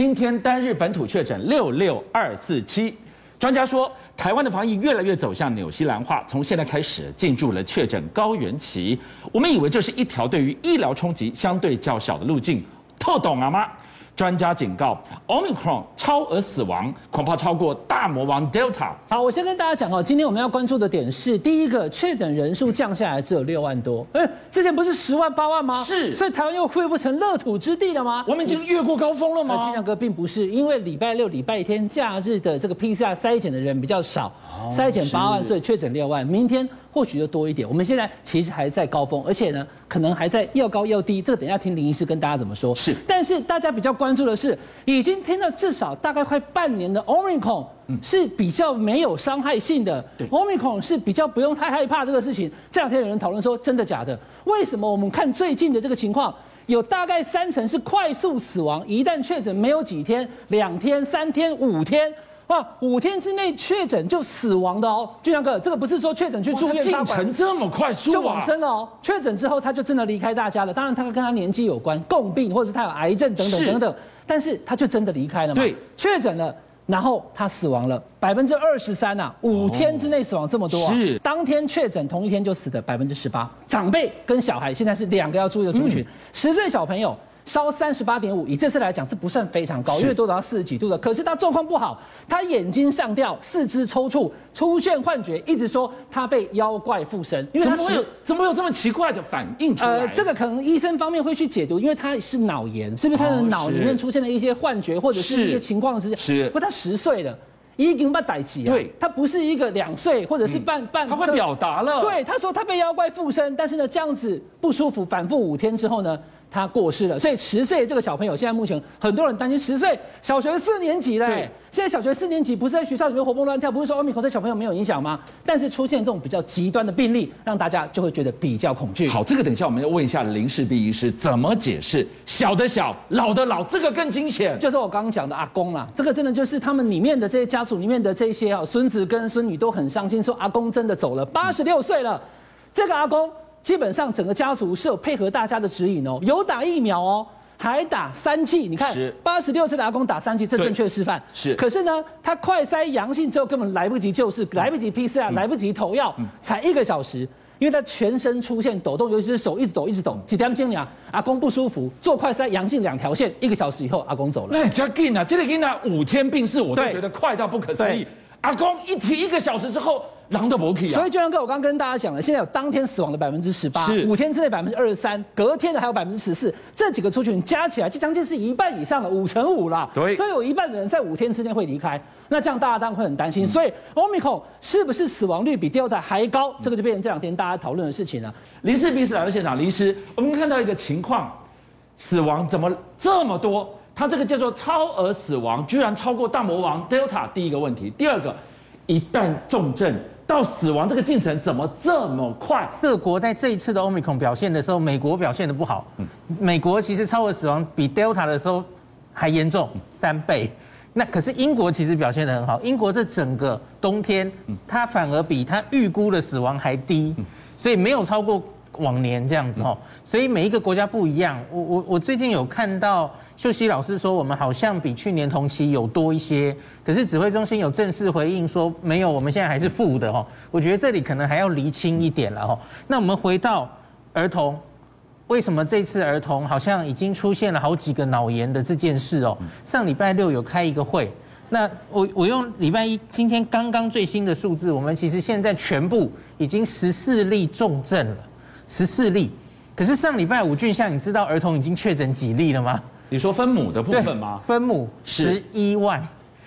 今天单日本土确诊六六二四七。专家说，台湾的防疫越来越走向纽西兰化，从现在开始进入了确诊高原期。我们以为这是一条对于医疗冲击相对较小的路径，透懂了吗？专家警告，Omicron 超额死亡恐怕超过大魔王 Delta。好，我先跟大家讲哦，今天我们要关注的点是，第一个确诊人数降下来只有六万多，哎，之前不是十万八万吗？是，所以台湾又恢复成乐土之地了吗？我们已经越过高峰了吗？俊相哥并不是，因为礼拜六、礼拜天假日的这个 PCR 筛检的人比较少，筛检八万，所以确诊六万。明天。或许就多一点。我们现在其实还在高峰，而且呢，可能还在要高要低。这个等一下听林医师跟大家怎么说。是，但是大家比较关注的是，已经听了至少大概快半年的 Omicron 是比较没有伤害性的。对，Omicron 是比较不用太害怕这个事情。这两天有人讨论说，真的假的？为什么我们看最近的这个情况，有大概三成是快速死亡，一旦确诊没有几天，两天、三天、五天。哇，五天之内确诊就死亡的哦，俊相哥，这个不是说确诊去住院，进程这么快速啊，就往生了哦。确诊之后他就真的离开大家了，当然他跟他年纪有关，共病或者是他有癌症等等等等，但是他就真的离开了嘛？对，确诊了，然后他死亡了，百分之二十三呐，五天之内死亡这么多啊，是。当天确诊同一天就死的百分之十八，长辈跟小孩现在是两个要注意的族群，十岁小朋友。烧三十八点五，以这次来讲，这不算非常高，因为都达到四十几度的。可是他状况不好，他眼睛上吊，四肢抽搐，出现幻觉，一直说他被妖怪附身。因为他怎么会有怎么会有这么奇怪的反应出来？呃，这个可能医生方面会去解读，因为他是脑炎，是不是他的脑里面出现了一些幻觉，或者是一些情况之下？是。不，他十岁了，已经被逮起啊。对，他不是一个两岁或者是半、嗯、半。他会表达了。对，他说他被妖怪附身，但是呢，这样子不舒服，反复五天之后呢？他过世了，所以十岁这个小朋友现在目前很多人担心，十岁小学四年级嘞，对现在小学四年级不是在学校里面活蹦乱跳，不是说 Omicron 对小朋友没有影响吗？但是出现这种比较极端的病例，让大家就会觉得比较恐惧。好，这个等一下我们要问一下林氏璧医师怎么解释，小的小，老的老，这个更惊险。就是我刚刚讲的阿公啦，这个真的就是他们里面的这些家族里面的这些啊孙子跟孙女都很伤心，说阿公真的走了，八十六岁了，这个阿公。基本上整个家族是有配合大家的指引哦，有打疫苗哦，还打三剂。你看，八十六岁的阿公打三剂，这正确示范。是。可是呢，他快筛阳性之后根本来不及救治，来不及 PCR，来不及投药，才一个小时，因为他全身出现抖动，尤其是手一直抖一直抖。几天经理啊，阿公不舒服，做快筛阳性两条线，一个小时以后阿公走了。那加紧啊，这个紧啊，五天病逝，我都觉得快到不可思议。阿公一提一个小时之后。狼都不可以啊！所以，就像哥，我刚刚跟大家讲了，现在有当天死亡的百分之十八，五天之内百分之二十三，隔天的还有百分之十四，这几个族群加起来就将近是一半以上的五成五了。对，所以有一半的人在五天之内会离开，那这样大家当然会很担心。所以，Omicron 是不是死亡率比 Delta 还高？这个就变成这两天大家讨论的事情了。林氏璧医师来到现场，林医师，我们看到一个情况，死亡怎么这么多？他这个叫做超额死亡，居然超过大魔王 Delta。第一个问题，第二个，一旦重症。到死亡这个进程怎么这么快？各国在这一次的 Omicron 表现的时候，美国表现的不好。美国其实超额死亡比 Delta 的时候还严重三倍。那可是英国其实表现得很好，英国这整个冬天，它反而比它预估的死亡还低，所以没有超过往年这样子哦。所以每一个国家不一样。我我我最近有看到。秀熙老师说，我们好像比去年同期有多一些，可是指挥中心有正式回应说没有，我们现在还是负的哦。我觉得这里可能还要厘清一点了哦。那我们回到儿童，为什么这次儿童好像已经出现了好几个脑炎的这件事哦？上礼拜六有开一个会，那我我用礼拜一今天刚刚最新的数字，我们其实现在全部已经十四例重症了，十四例。可是上礼拜五俊相，你知道儿童已经确诊几例了吗？你说分母的部分吗？分母十一万，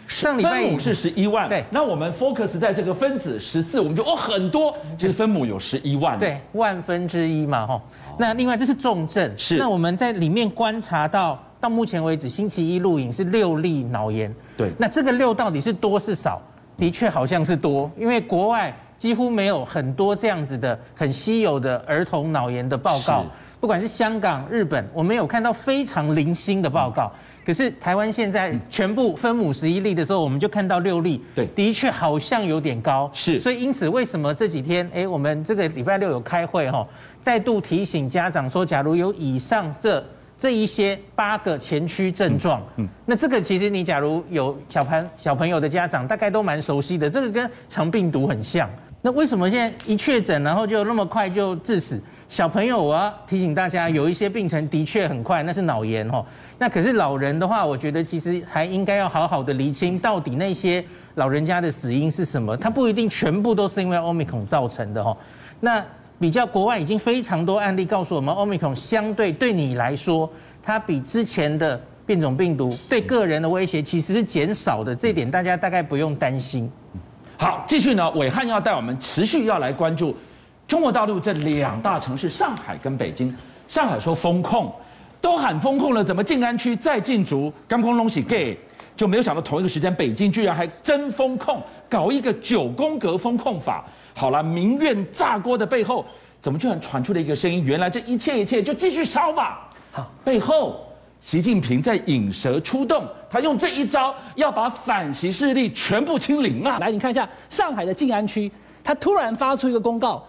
上礼拜分母是十一万。对，那我们 focus 在这个分子十四，我们就哦很多，其实分母有十一万。对，万分之一嘛，吼。那另外这是重症，是。那我们在里面观察到，到目前为止星期一录影是六例脑炎。对，那这个六到底是多是少？的确好像是多，因为国外几乎没有很多这样子的很稀有的儿童脑炎的报告。不管是香港、日本，我们有看到非常零星的报告。可是台湾现在全部分母十一例的时候，我们就看到六例。对，的确好像有点高。是，所以因此为什么这几天，哎，我们这个礼拜六有开会哈，再度提醒家长说，假如有以上这这一些八个前驱症状。嗯，那这个其实你假如有小朋小朋友的家长，大概都蛮熟悉的，这个跟肠病毒很像。那为什么现在一确诊，然后就那么快就致死？小朋友，我要提醒大家，有一些病程的确很快，那是脑炎哦。那可是老人的话，我觉得其实还应该要好好的厘清，到底那些老人家的死因是什么？他不一定全部都是因为 Omicron 造成的哦。那比较国外已经非常多案例告诉我们，Omicron 相对对你来说，它比之前的变种病毒对个人的威胁其实是减少的，这点大家大概不用担心。好，继续呢，伟汉要带我们持续要来关注中国大陆这两大城市上海跟北京。上海说封控，都喊封控了，怎么静安区再禁足？刚刚东西 gay 就没有想到同一个时间，北京居然还真封控，搞一个九宫格封控法。好了，民怨炸锅的背后，怎么居然传出了一个声音？原来这一切一切就继续烧吧。好，背后。习近平在引蛇出洞，他用这一招要把反习势力全部清零啊！来，你看一下上海的静安区，他突然发出一个公告：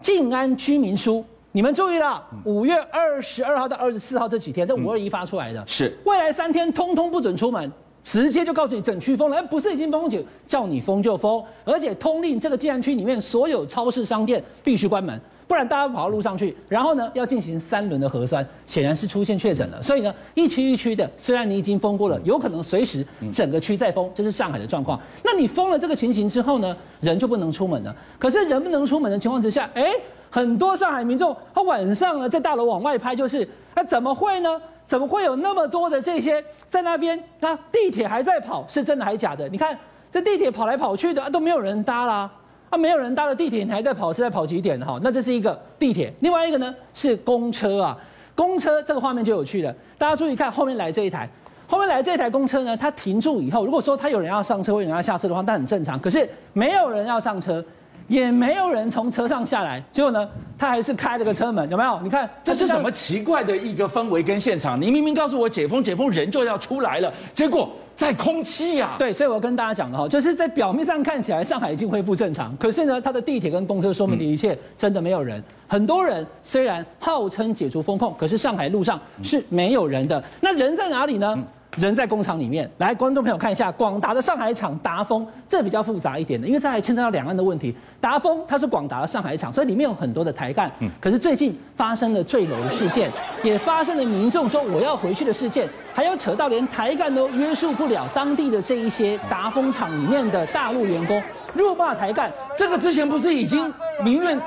静安居民书，你们注意了，五月二十二号到二十四号这几天，这五二一发出来的，是未来三天通通不准出门，直接就告诉你整区封了，不是已经封紧，叫你封就封，而且通令这个静安区里面所有超市商店必须关门。不然大家跑到路上去，然后呢，要进行三轮的核酸，显然是出现确诊了。所以呢，一区一区的，虽然你已经封过了，有可能随时整个区再封，这是上海的状况。那你封了这个情形之后呢，人就不能出门了。可是人不能出门的情况之下，哎，很多上海民众他晚上呢在大楼往外拍，就是那怎么会呢？怎么会有那么多的这些在那边？那地铁还在跑，是真的还是假的？你看这地铁跑来跑去的，啊，都没有人搭啦。啊，没有人搭的地铁，你还在跑，是在跑几点哈？那这是一个地铁，另外一个呢是公车啊。公车这个画面就有趣了，大家注意看后面来这一台，后面来这一台公车呢，它停住以后，如果说它有人要上车或有人要下车的话，那很正常。可是没有人要上车，也没有人从车上下来，结果呢，他还是开了个车门，有没有？你看这是什么奇怪的一个氛围跟现场？你明明告诉我解封，解封人就要出来了，结果。在空气呀、啊，对，所以我跟大家讲的哈，就是在表面上看起来上海已经恢复正常，可是呢，它的地铁跟公车说明的一切真的没有人。很多人虽然号称解除封控，可是上海路上是没有人的。那人在哪里呢？人在工厂里面，来，观众朋友看一下，广达的上海厂达丰，这比较复杂一点的，因为这还牵扯到两岸的问题。达丰它是广达的上海厂，所以里面有很多的台干。嗯。可是最近发生了坠楼事件，也发生了民众说我要回去的事件，还有扯到连台干都约束不了当地的这一些达丰厂里面的大陆员工，辱骂台干。这个之前不是已经民怨？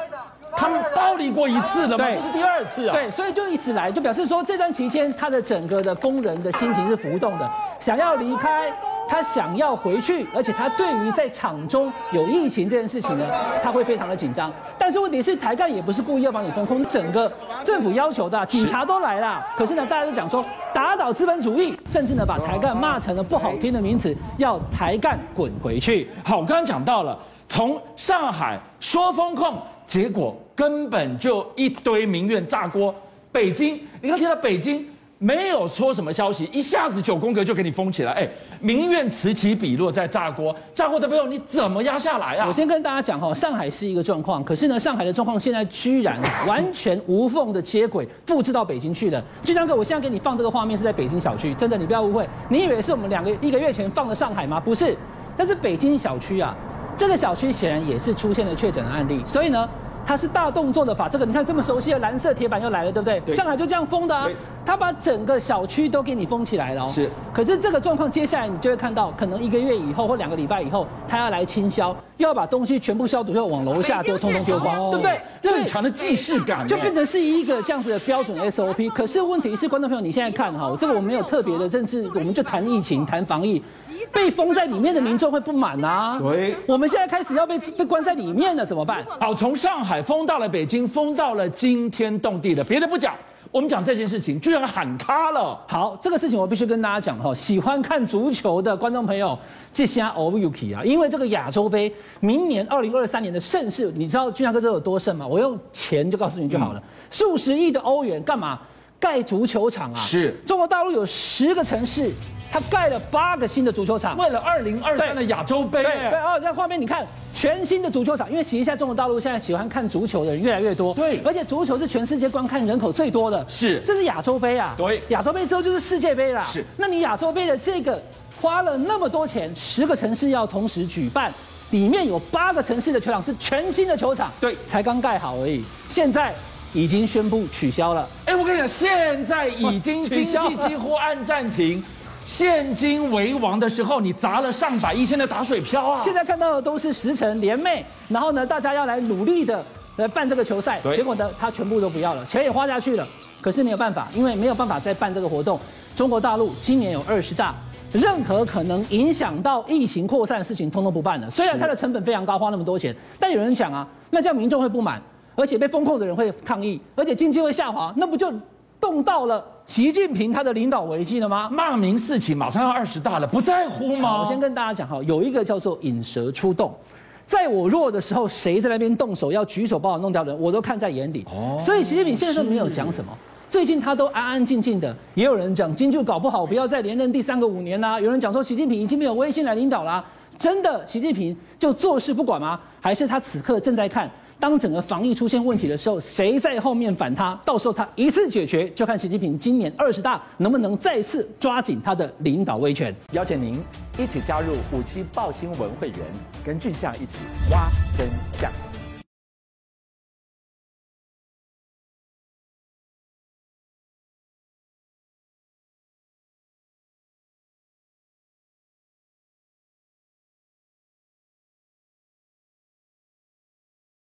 他们暴力过一次了吗？这是第二次啊。对，所以就一直来，就表示说这段期间他的整个的工人的心情是浮动的，想要离开，他想要回去，而且他对于在厂中有疫情这件事情呢，他会非常的紧张。但是问题是台干也不是故意要把你封控，整个政府要求的，警察都来了。可是呢，大家都讲说打倒资本主义，甚至呢把台干骂成了不好听的名词，要台干滚回去。好，我刚刚讲到了，从上海说封控。结果根本就一堆民怨炸锅。北京，你看，听到北京没有说什么消息，一下子九宫格就给你封起来。哎，民怨此起彼落，在炸锅，炸锅的背后你怎么压下来啊？我先跟大家讲哈，上海是一个状况，可是呢，上海的状况现在居然完全无缝的接轨，复制到北京去了。俊相哥，我现在给你放这个画面是在北京小区，真的，你不要误会，你以为是我们两个一个月前放的上海吗？不是，但是北京小区啊。这个小区显然也是出现了确诊的案例，所以呢，他是大动作的把这个，你看这么熟悉的蓝色铁板又来了，对不对？对。上海就这样封的啊，他把整个小区都给你封起来了哦。是。可是这个状况接下来你就会看到，可能一个月以后或两个礼拜以后，他要来清消，又要把东西全部消毒，又往楼下都，通通丢光，对不对？正常的既视感，就变成是一个这样子的标准 SOP。可是问题是，观众朋友，你现在看哈，这个我没有特别的，甚至我们就谈疫情、谈防疫。被封在里面的民众会不满啊！对，我们现在开始要被被关在里面了，怎么办？好，从上海封到了北京，封到了惊天动地的。别的不讲，我们讲这件事情，居然喊卡了。好，这个事情我必须跟大家讲哈，喜欢看足球的观众朋友，这下 o v k 啊，因为这个亚洲杯明年二零二三年的盛世，你知道俊相哥这有多盛吗？我用钱就告诉你就好了，数、嗯、十亿的欧元干嘛盖足球场啊？是，中国大陆有十个城市。他盖了八个新的足球场，为了二零二三的亚洲杯。对对哦，在画面你看，全新的足球场，因为其实现在中国大陆现在喜欢看足球的人越来越多，对，而且足球是全世界观看人口最多的，是，这是亚洲杯啊，对，亚洲杯之后就是世界杯啦，是，那你亚洲杯的这个花了那么多钱，十个城市要同时举办，里面有八个城市的球场是全新的球场，对，才刚盖好而已，现在。已经宣布取消了。哎，我跟你讲，现在已经 经济几乎按暂停，现金为王的时候，你砸了上百亿，现在打水漂啊！现在看到的都是石城联袂，然后呢，大家要来努力的来办这个球赛，结果呢，他全部都不要了，钱也花下去了，可是没有办法，因为没有办法再办这个活动。中国大陆今年有二十大，任何可能影响到疫情扩散的事情，通通不办了。虽然它的成本非常高，花那么多钱，但有人讲啊，那这样民众会不满。而且被封控的人会抗议，而且经济会下滑，那不就动到了习近平他的领导危机了吗？骂名四起，马上要二十大了，不在乎吗？我先跟大家讲哈，有一个叫做引蛇出洞，在我弱的时候，谁在那边动手要举手把我弄掉的人，我都看在眼里。哦，所以习近平现在都没有讲什么，最近他都安安静静的。也有人讲，经就搞不好不要再连任第三个五年啦、啊。有人讲说，习近平已经没有威信来领导啦、啊。真的，习近平就坐视不管吗？还是他此刻正在看？当整个防疫出现问题的时候，谁在后面反他？到时候他一次解决，就看习近平今年二十大能不能再次抓紧他的领导威权。邀请您一起加入五七报新闻会员，跟俊相一起挖真相。